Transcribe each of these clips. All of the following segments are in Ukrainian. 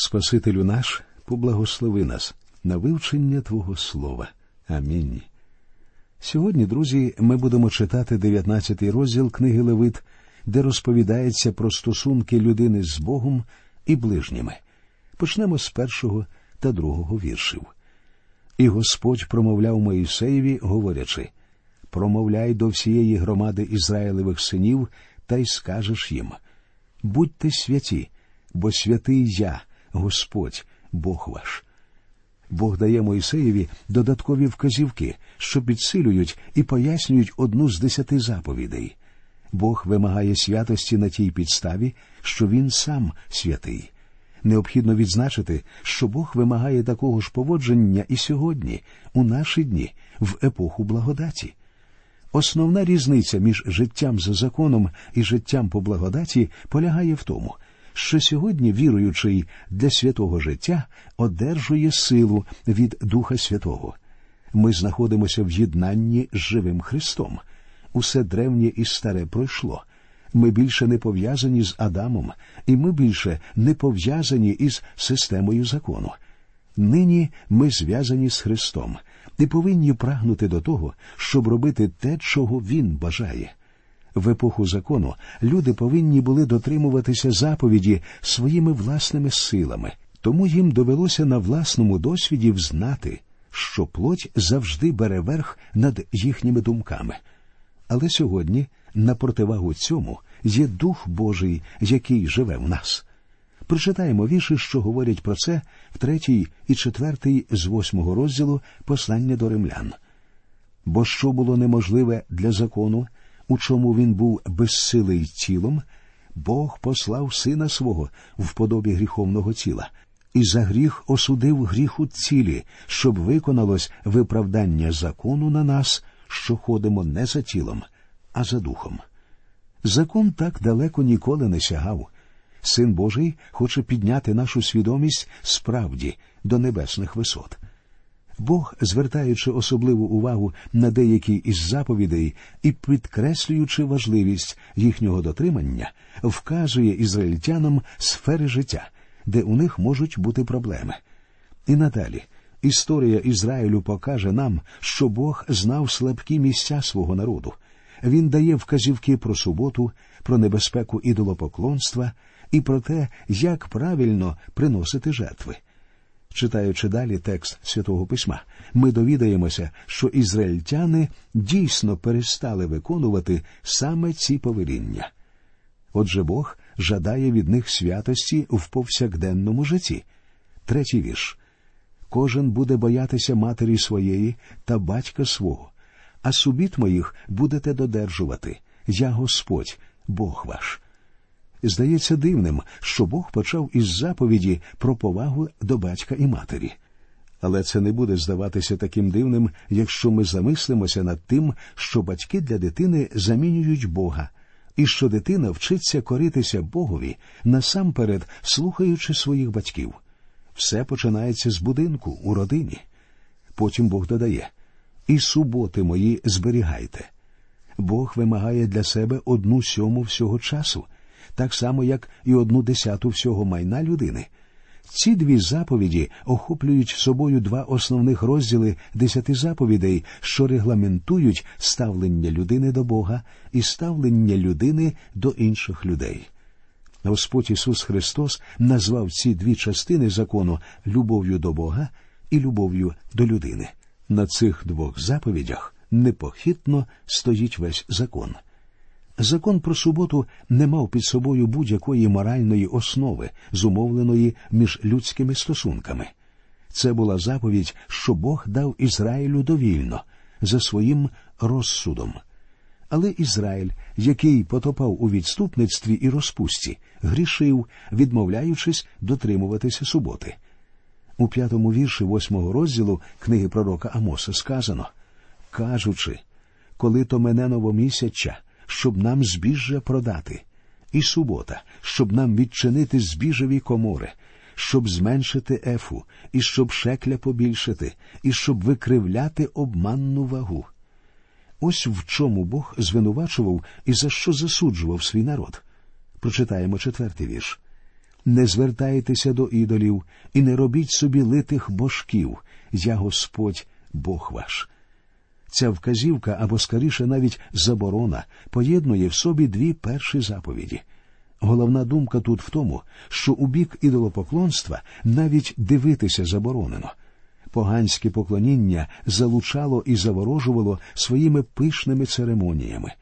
Спасителю наш, поблагослови нас на вивчення Твого Слова. Амінь. Сьогодні, друзі, ми будемо читати 19-й розділ книги Левит, де розповідається про стосунки людини з Богом і ближніми. Почнемо з першого та другого віршів. І Господь промовляв Моїсеєві, говорячи промовляй до всієї громади Ізраїлевих синів та й скажеш їм Будьте святі, бо святий я, Господь, Бог ваш. Бог дає Моїсеєві додаткові вказівки, що підсилюють і пояснюють одну з десяти заповідей. Бог вимагає святості на тій підставі, що він сам святий. Необхідно відзначити, що Бог вимагає такого ж поводження і сьогодні, у наші дні, в епоху благодаті. Основна різниця між життям за законом і життям по благодаті полягає в тому, що сьогодні віруючий для святого життя одержує силу від Духа Святого. Ми знаходимося в єднанні з живим Христом. Усе древнє і старе пройшло. Ми більше не пов'язані з Адамом, і ми більше не пов'язані із системою закону. Нині ми зв'язані з Христом і повинні прагнути до того, щоб робити те, чого Він бажає. В епоху закону люди повинні були дотримуватися заповіді своїми власними силами, тому їм довелося на власному досвіді взнати, що плоть завжди бере верх над їхніми думками. Але сьогодні, на противагу цьому, є Дух Божий, який живе в нас. Прочитаємо вірші, що говорять про це в третій і четвертий з восьмого розділу послання до римлян. Бо що було неможливе для закону, у чому він був безсилий тілом, Бог послав сина свого в подобі гріховного тіла, і за гріх осудив гріх у цілі, щоб виконалось виправдання закону на нас, що ходимо не за тілом, а за духом. Закон так далеко ніколи не сягав. Син Божий хоче підняти нашу свідомість справді до небесних висот. Бог, звертаючи особливу увагу на деякі із заповідей і підкреслюючи важливість їхнього дотримання, вказує ізраїльтянам сфери життя, де у них можуть бути проблеми. І надалі історія Ізраїлю покаже нам, що Бог знав слабкі місця свого народу. Він дає вказівки про суботу, про небезпеку ідолопоклонства і про те, як правильно приносити жертви. Читаючи далі текст святого письма, ми довідаємося, що ізраїльтяни дійсно перестали виконувати саме ці повеління. Отже Бог жадає від них святості в повсякденному житті. Третій вірш. Кожен буде боятися матері своєї та батька свого, а субіт моїх будете додержувати. Я Господь, Бог ваш. Здається дивним, що Бог почав із заповіді про повагу до батька і матері. Але це не буде здаватися таким дивним, якщо ми замислимося над тим, що батьки для дитини замінюють Бога, і що дитина вчиться коритися Богові, насамперед слухаючи своїх батьків. Все починається з будинку у родині. Потім Бог додає і суботи мої зберігайте. Бог вимагає для себе одну сьому всього часу так само, як і одну десяту всього майна людини. Ці дві заповіді охоплюють собою два основних розділи десяти заповідей, що регламентують ставлення людини до Бога і ставлення людини до інших людей. Господь Ісус Христос назвав ці дві частини закону любов'ю до Бога і любов'ю до людини. На цих двох заповідях непохитно стоїть весь закон. Закон про суботу не мав під собою будь-якої моральної основи, зумовленої між людськими стосунками. Це була заповідь, що Бог дав Ізраїлю довільно, за своїм розсудом. Але Ізраїль, який потопав у відступництві і розпусті, грішив, відмовляючись дотримуватися суботи. У п'ятому вірші восьмого розділу книги пророка Амоса сказано кажучи, коли то мене новомісяча, щоб нам збіжжя продати, і субота, щоб нам відчинити збіжеві комори, щоб зменшити ефу, і щоб шекля побільшити, і щоб викривляти обманну вагу. Ось в чому Бог звинувачував і за що засуджував свій народ. Прочитаємо четвертий вірш. не звертайтеся до ідолів і не робіть собі литих божків, я Господь Бог ваш. Ця вказівка або скоріше навіть заборона поєднує в собі дві перші заповіді. Головна думка тут в тому, що у бік ідолопоклонства навіть дивитися заборонено. Поганське поклоніння залучало і заворожувало своїми пишними церемоніями.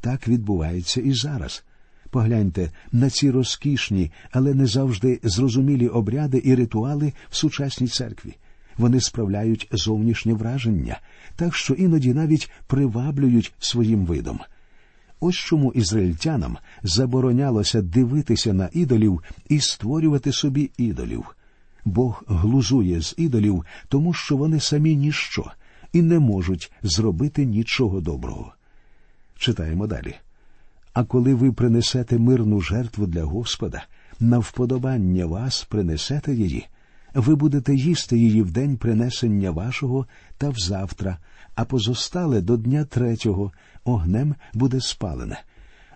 Так відбувається і зараз. Погляньте на ці розкішні, але не завжди зрозумілі обряди і ритуали в сучасній церкві. Вони справляють зовнішнє враження, так що іноді навіть приваблюють своїм видом. Ось чому ізраїльтянам заборонялося дивитися на ідолів і створювати собі ідолів. Бог глузує з ідолів, тому що вони самі ніщо і не можуть зробити нічого доброго. Читаємо далі. А коли ви принесете мирну жертву для Господа, на вподобання вас принесете її, ви будете їсти її в день принесення вашого та взавтра, а позостале до дня третього огнем буде спалене.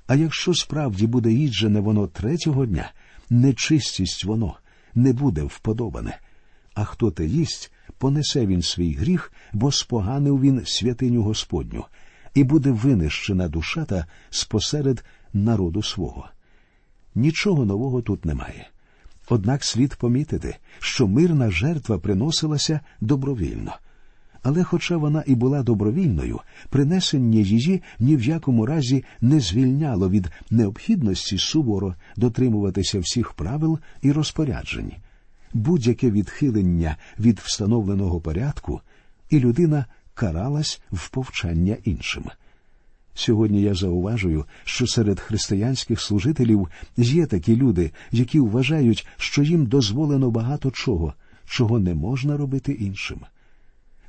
А якщо справді буде їджене воно третього дня, нечистість воно не буде вподобане. А хто те їсть, понесе він свій гріх, бо споганив він святиню Господню, і буде винищена душа та спосеред народу свого. Нічого нового тут немає. Однак слід помітити, що мирна жертва приносилася добровільно. Але, хоча вона і була добровільною, принесення її ні в якому разі не звільняло від необхідності суворо дотримуватися всіх правил і розпоряджень. Будь-яке відхилення від встановленого порядку, і людина каралась в повчання іншим. Сьогодні я зауважую, що серед християнських служителів є такі люди, які вважають, що їм дозволено багато чого, чого не можна робити іншим.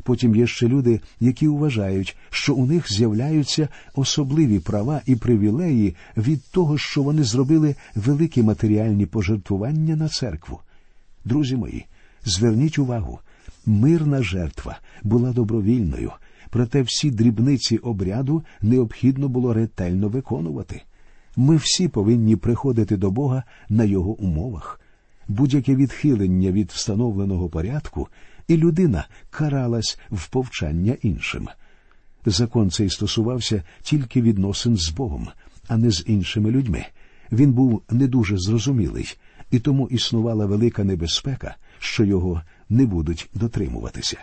Потім є ще люди, які вважають, що у них з'являються особливі права і привілеї від того, що вони зробили великі матеріальні пожертвування на церкву. Друзі мої, зверніть увагу, мирна жертва була добровільною, проте всі дрібниці обряду необхідно було ретельно виконувати. Ми всі повинні приходити до Бога на його умовах. Будь-яке відхилення від встановленого порядку, і людина каралась в повчання іншим. Закон цей стосувався тільки відносин з Богом, а не з іншими людьми. Він був не дуже зрозумілий, і тому існувала велика небезпека, що його не будуть дотримуватися.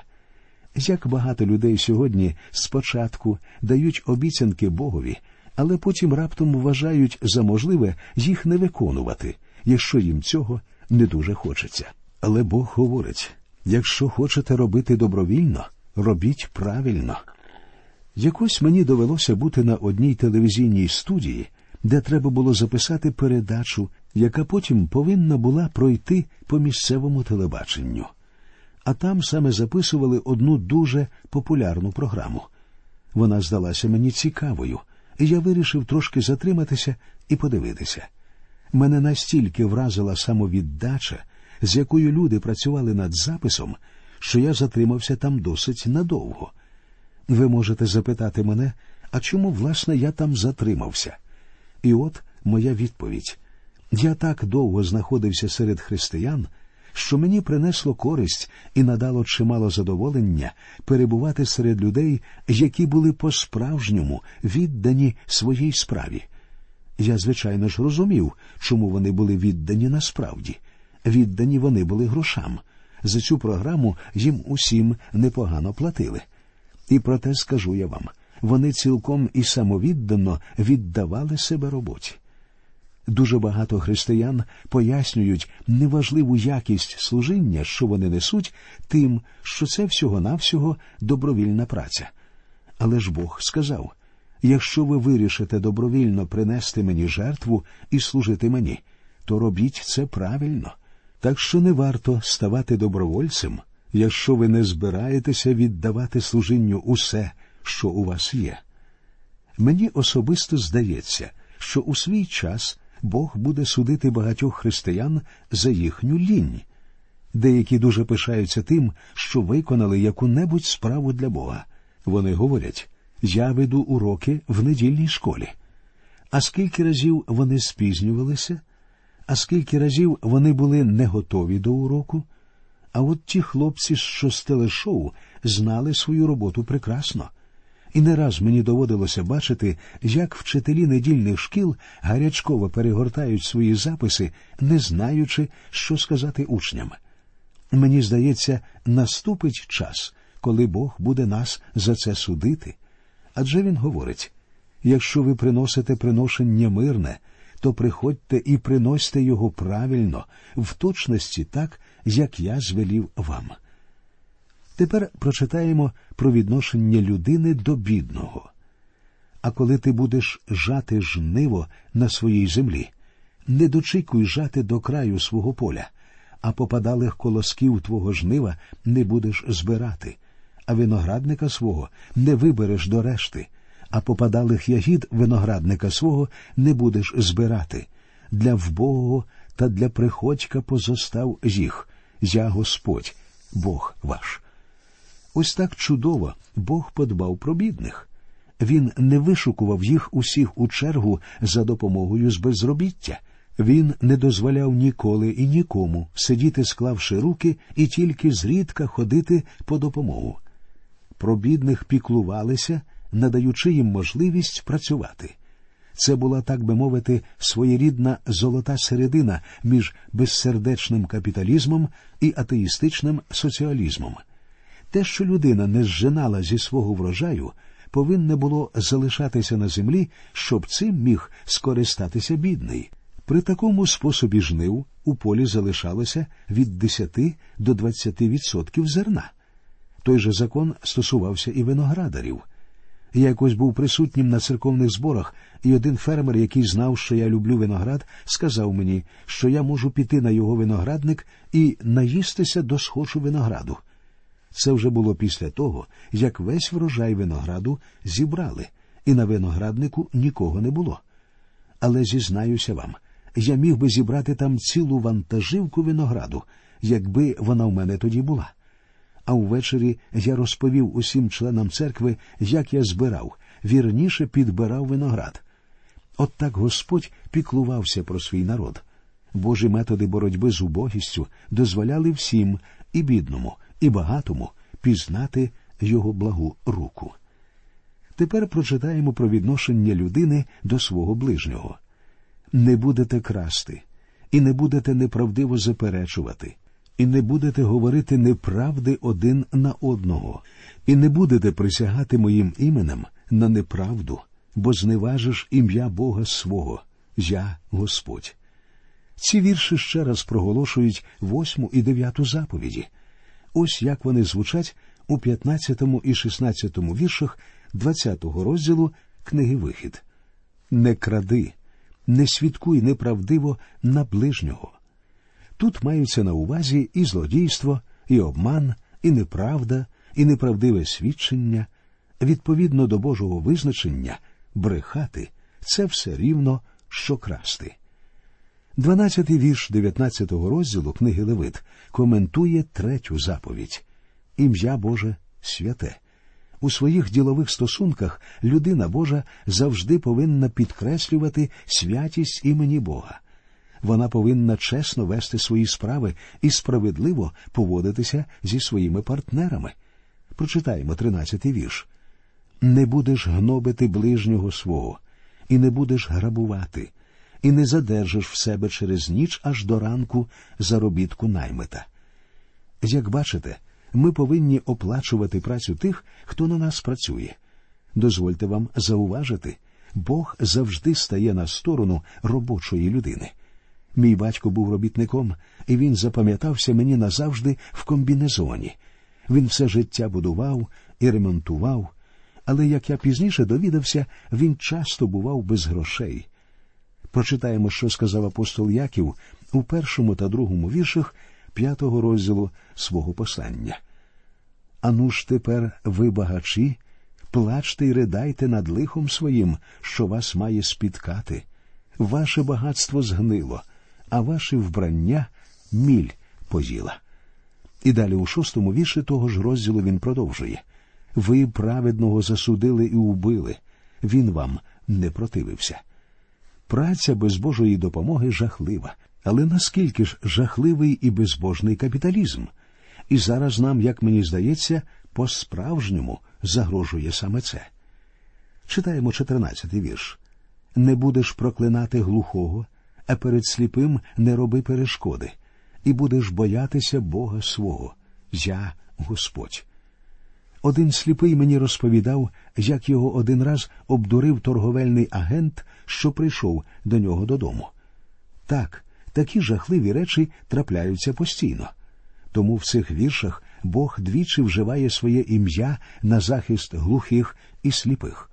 Як багато людей сьогодні спочатку дають обіцянки Богові, але потім раптом вважають за можливе їх не виконувати, якщо їм цього не дуже хочеться. Але Бог говорить якщо хочете робити добровільно, робіть правильно. Якось мені довелося бути на одній телевізійній студії, де треба було записати передачу, яка потім повинна була пройти по місцевому телебаченню а там саме записували одну дуже популярну програму. Вона здалася мені цікавою, і я вирішив трошки затриматися і подивитися. Мене настільки вразила самовіддача, з якою люди працювали над записом, що я затримався там досить надовго. Ви можете запитати мене, а чому, власне, я там затримався? І от моя відповідь. Я так довго знаходився серед християн що мені принесло користь і надало чимало задоволення перебувати серед людей, які були по-справжньому віддані своїй справі. Я, звичайно ж, розумів, чому вони були віддані насправді. Віддані вони були грошам. За цю програму їм усім непогано платили. І проте скажу я вам вони цілком і самовіддано віддавали себе роботі. Дуже багато християн пояснюють неважливу якість служіння, що вони несуть, тим, що це всього-навсього добровільна праця. Але ж Бог сказав якщо ви вирішите добровільно принести мені жертву і служити мені, то робіть це правильно. Так що не варто ставати добровольцем, якщо ви не збираєтеся віддавати служінню усе, що у вас є. Мені особисто здається, що у свій час. Бог буде судити багатьох християн за їхню лінь. Деякі дуже пишаються тим, що виконали яку-небудь справу для Бога. Вони говорять я веду уроки в недільній школі. А скільки разів вони спізнювалися? А скільки разів вони були не готові до уроку? А от ті хлопці, що з телешоу, знали свою роботу прекрасно. І не раз мені доводилося бачити, як вчителі недільних шкіл гарячково перегортають свої записи, не знаючи, що сказати учням. Мені здається, наступить час, коли Бог буде нас за це судити. Адже він говорить якщо ви приносите приношення мирне, то приходьте і приносьте його правильно, в точності так, як я звелів вам. Тепер прочитаємо про відношення людини до бідного. А коли ти будеш жати жниво на своїй землі, не дочікуй жати до краю свого поля, а попадалих колосків твого жнива не будеш збирати, а виноградника свого не вибереш до решти, а попадалих ягід виноградника свого не будеш збирати. Для вбогого та для приходька позостав їх, я Господь, Бог ваш. Ось так чудово Бог подбав про бідних. Він не вишукував їх усіх у чергу за допомогою з безробіття. Він не дозволяв ніколи і нікому сидіти, склавши руки, і тільки зрідка ходити по допомогу. Про бідних піклувалися, надаючи їм можливість працювати. Це була, так би мовити, своєрідна золота середина між безсердечним капіталізмом і атеїстичним соціалізмом. Те, що людина не зжинала зі свого врожаю, повинне було залишатися на землі, щоб цим міг скористатися бідний. При такому способі жнив у полі залишалося від 10 до 20% зерна. Той же закон стосувався і виноградарів. Я якось був присутнім на церковних зборах, і один фермер, який знав, що я люблю виноград, сказав мені, що я можу піти на його виноградник і наїстися до схочу винограду. Це вже було після того, як весь врожай винограду зібрали, і на винограднику нікого не було. Але зізнаюся вам, я міг би зібрати там цілу вантажівку винограду, якби вона в мене тоді була. А ввечері я розповів усім членам церкви, як я збирав, вірніше підбирав виноград. От так Господь піклувався про свій народ. Божі методи боротьби з убогістю дозволяли всім, і бідному, і багатому пізнати його благу руку. Тепер прочитаємо про відношення людини до свого ближнього. Не будете красти, і не будете неправдиво заперечувати, і не будете говорити неправди один на одного, і не будете присягати моїм іменем на неправду, бо зневажиш ім'я Бога свого, я Господь. Ці вірші ще раз проголошують восьму і дев'яту заповіді. Ось як вони звучать у 15 і 16 віршах 20 розділу книги Вихід. Не кради, не свідкуй неправдиво на ближнього. Тут маються на увазі і злодійство, і обман, і неправда, і неправдиве свідчення. Відповідно до Божого визначення, брехати це все рівно, що красти. Дванадцятий вірш 19-го розділу книги Левит коментує третю заповідь Ім'я Боже святе. У своїх ділових стосунках людина Божа завжди повинна підкреслювати святість імені Бога. Вона повинна чесно вести свої справи і справедливо поводитися зі своїми партнерами. Прочитаємо тринадцятий вірш. Не будеш гнобити ближнього свого, і не будеш грабувати і не задержиш в себе через ніч аж до ранку заробітку наймита. Як бачите, ми повинні оплачувати працю тих, хто на нас працює. Дозвольте вам зауважити, Бог завжди стає на сторону робочої людини. Мій батько був робітником, і він запам'ятався мені назавжди в комбінезоні. Він все життя будував і ремонтував, але як я пізніше довідався, він часто бував без грошей. Прочитаємо, що сказав апостол Яків у першому та другому віршах п'ятого розділу свого послання. Ану ж тепер ви багачі, плачте й ридайте над лихом своїм, що вас має спіткати. Ваше багатство згнило, а ваше вбрання міль поїла. І далі у шостому вірші того ж розділу він продовжує Ви праведного засудили і убили, він вам не противився. Праця без Божої допомоги жахлива, Але наскільки ж жахливий і безбожний капіталізм? І зараз нам, як мені здається, по-справжньому загрожує саме це. Читаємо 14-й вірш. Не будеш проклинати глухого, а перед сліпим не роби перешкоди, і будеш боятися Бога свого. Я Господь. Один сліпий мені розповідав, як його один раз обдурив торговельний агент, що прийшов до нього додому. Так, такі жахливі речі трапляються постійно. Тому в цих віршах Бог двічі вживає своє ім'я на захист глухих і сліпих.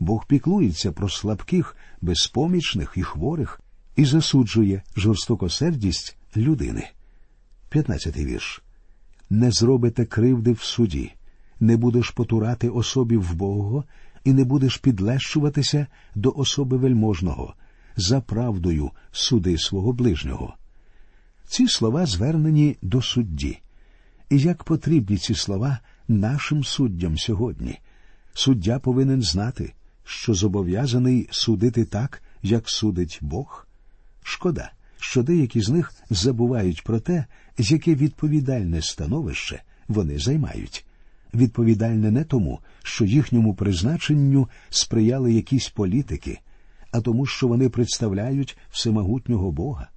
Бог піклується про слабких, безпомічних і хворих і засуджує жорстокосердість людини. 15 вірш. Не зробите кривди в суді, не будеш потурати особі вбогого і не будеш підлещуватися до особи вельможного, за правдою суди свого ближнього. Ці слова звернені до судді. І як потрібні ці слова нашим суддям сьогодні? Суддя повинен знати, що зобов'язаний судити так, як судить Бог. Шкода, що деякі з них забувають про те, яке відповідальне становище вони займають. Відповідальне не тому, що їхньому призначенню сприяли якісь політики, а тому, що вони представляють всемогутнього Бога,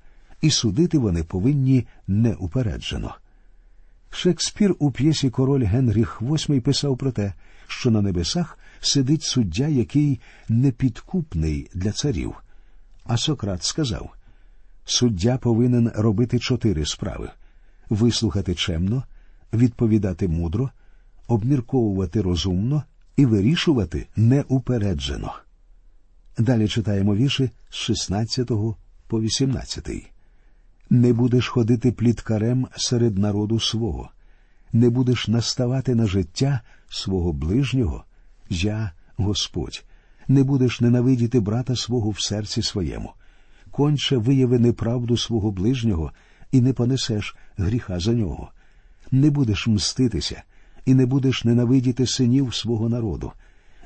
і судити вони повинні неупереджено. Шекспір у п'єсі Король Генріх VIII писав про те, що на небесах сидить суддя, який непідкупний для царів. А Сократ сказав суддя повинен робити чотири справи вислухати чемно, відповідати мудро, обмірковувати розумно і вирішувати неупереджено. Далі читаємо вірші з 16 по 18. Не будеш ходити пліткарем серед народу свого, не будеш наставати на життя свого ближнього, я Господь, не будеш ненавидіти брата свого в серці своєму, конче вияви неправду свого ближнього і не понесеш гріха за нього, не будеш мститися, і не будеш ненавидіти синів свого народу,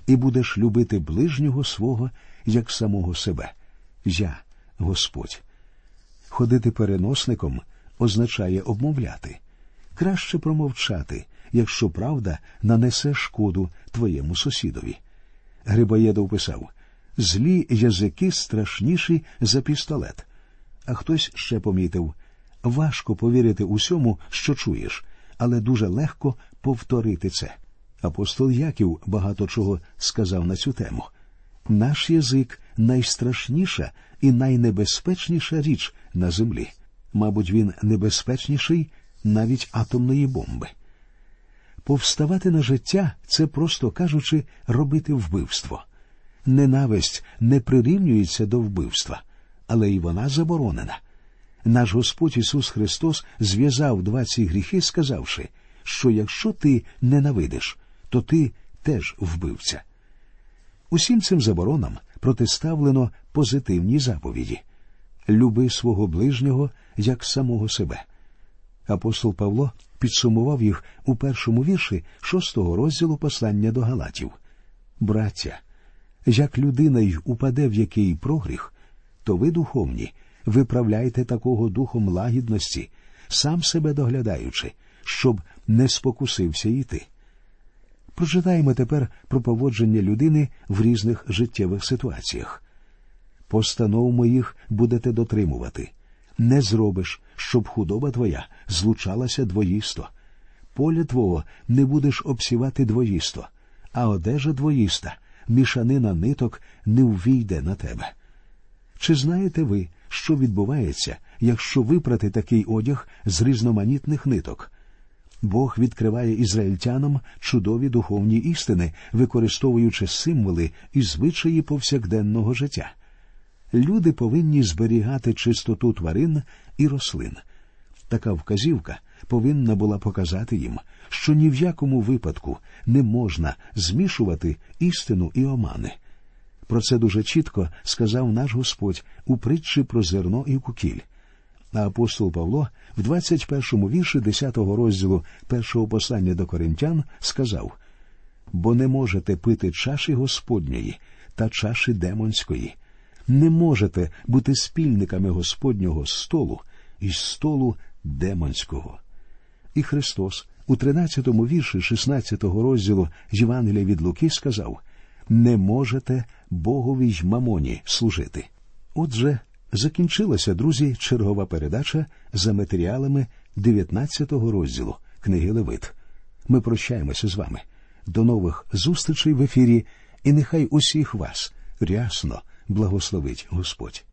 і будеш любити ближнього свого як самого себе. Я Господь. Ходити переносником означає обмовляти. Краще промовчати, якщо правда нанесе шкоду твоєму сусідові. Грибоєдов писав злі язики страшніші за пістолет. А хтось ще помітив важко повірити усьому, що чуєш, але дуже легко повторити це. Апостол Яків багато чого сказав на цю тему. Наш язик найстрашніша і найнебезпечніша річ на землі. Мабуть, він небезпечніший навіть атомної бомби. Повставати на життя це, просто кажучи, робити вбивство. Ненависть не прирівнюється до вбивства, але й вона заборонена. Наш Господь Ісус Христос зв'язав два ці гріхи, сказавши, що якщо ти ненавидиш, то ти теж вбивця. Усім цим заборонам протиставлено позитивні заповіді люби свого ближнього як самого себе. Апостол Павло підсумував їх у першому вірші шостого розділу послання до Галатів. Браття, як людина й упаде в який прогріх, то ви духовні, виправляйте такого духом лагідності, сам себе доглядаючи, щоб не спокусився йти. Прочитаємо тепер про поводження людини в різних життєвих ситуаціях. Постанов моїх будете дотримувати. Не зробиш, щоб худоба твоя злучалася двоїсто. Поля твого не будеш обсівати двоїсто, а одежа двоїста, мішанина ниток не ввійде на тебе. Чи знаєте ви, що відбувається, якщо випрати такий одяг з різноманітних ниток? Бог відкриває ізраїльтянам чудові духовні істини, використовуючи символи і звичаї повсякденного життя. Люди повинні зберігати чистоту тварин і рослин. Така вказівка повинна була показати їм, що ні в якому випадку не можна змішувати істину і омани. Про це дуже чітко сказав наш Господь у притчі про зерно і кукіль. А апостол Павло в 21-му вірші 10-го розділу першого послання до коринтян сказав бо не можете пити чаші Господньої та чаші демонської. не можете бути спільниками Господнього столу і столу демонського. І Христос у 13-му вірші 16-го розділу Євангелія від Луки сказав Не можете Богові й мамоні служити. Отже, закінчилася, друзі, чергова передача за матеріалами 19-го розділу книги Левит. Ми прощаємося з вами. До нових зустрічей в ефірі, і нехай усіх вас рясно благословить Господь.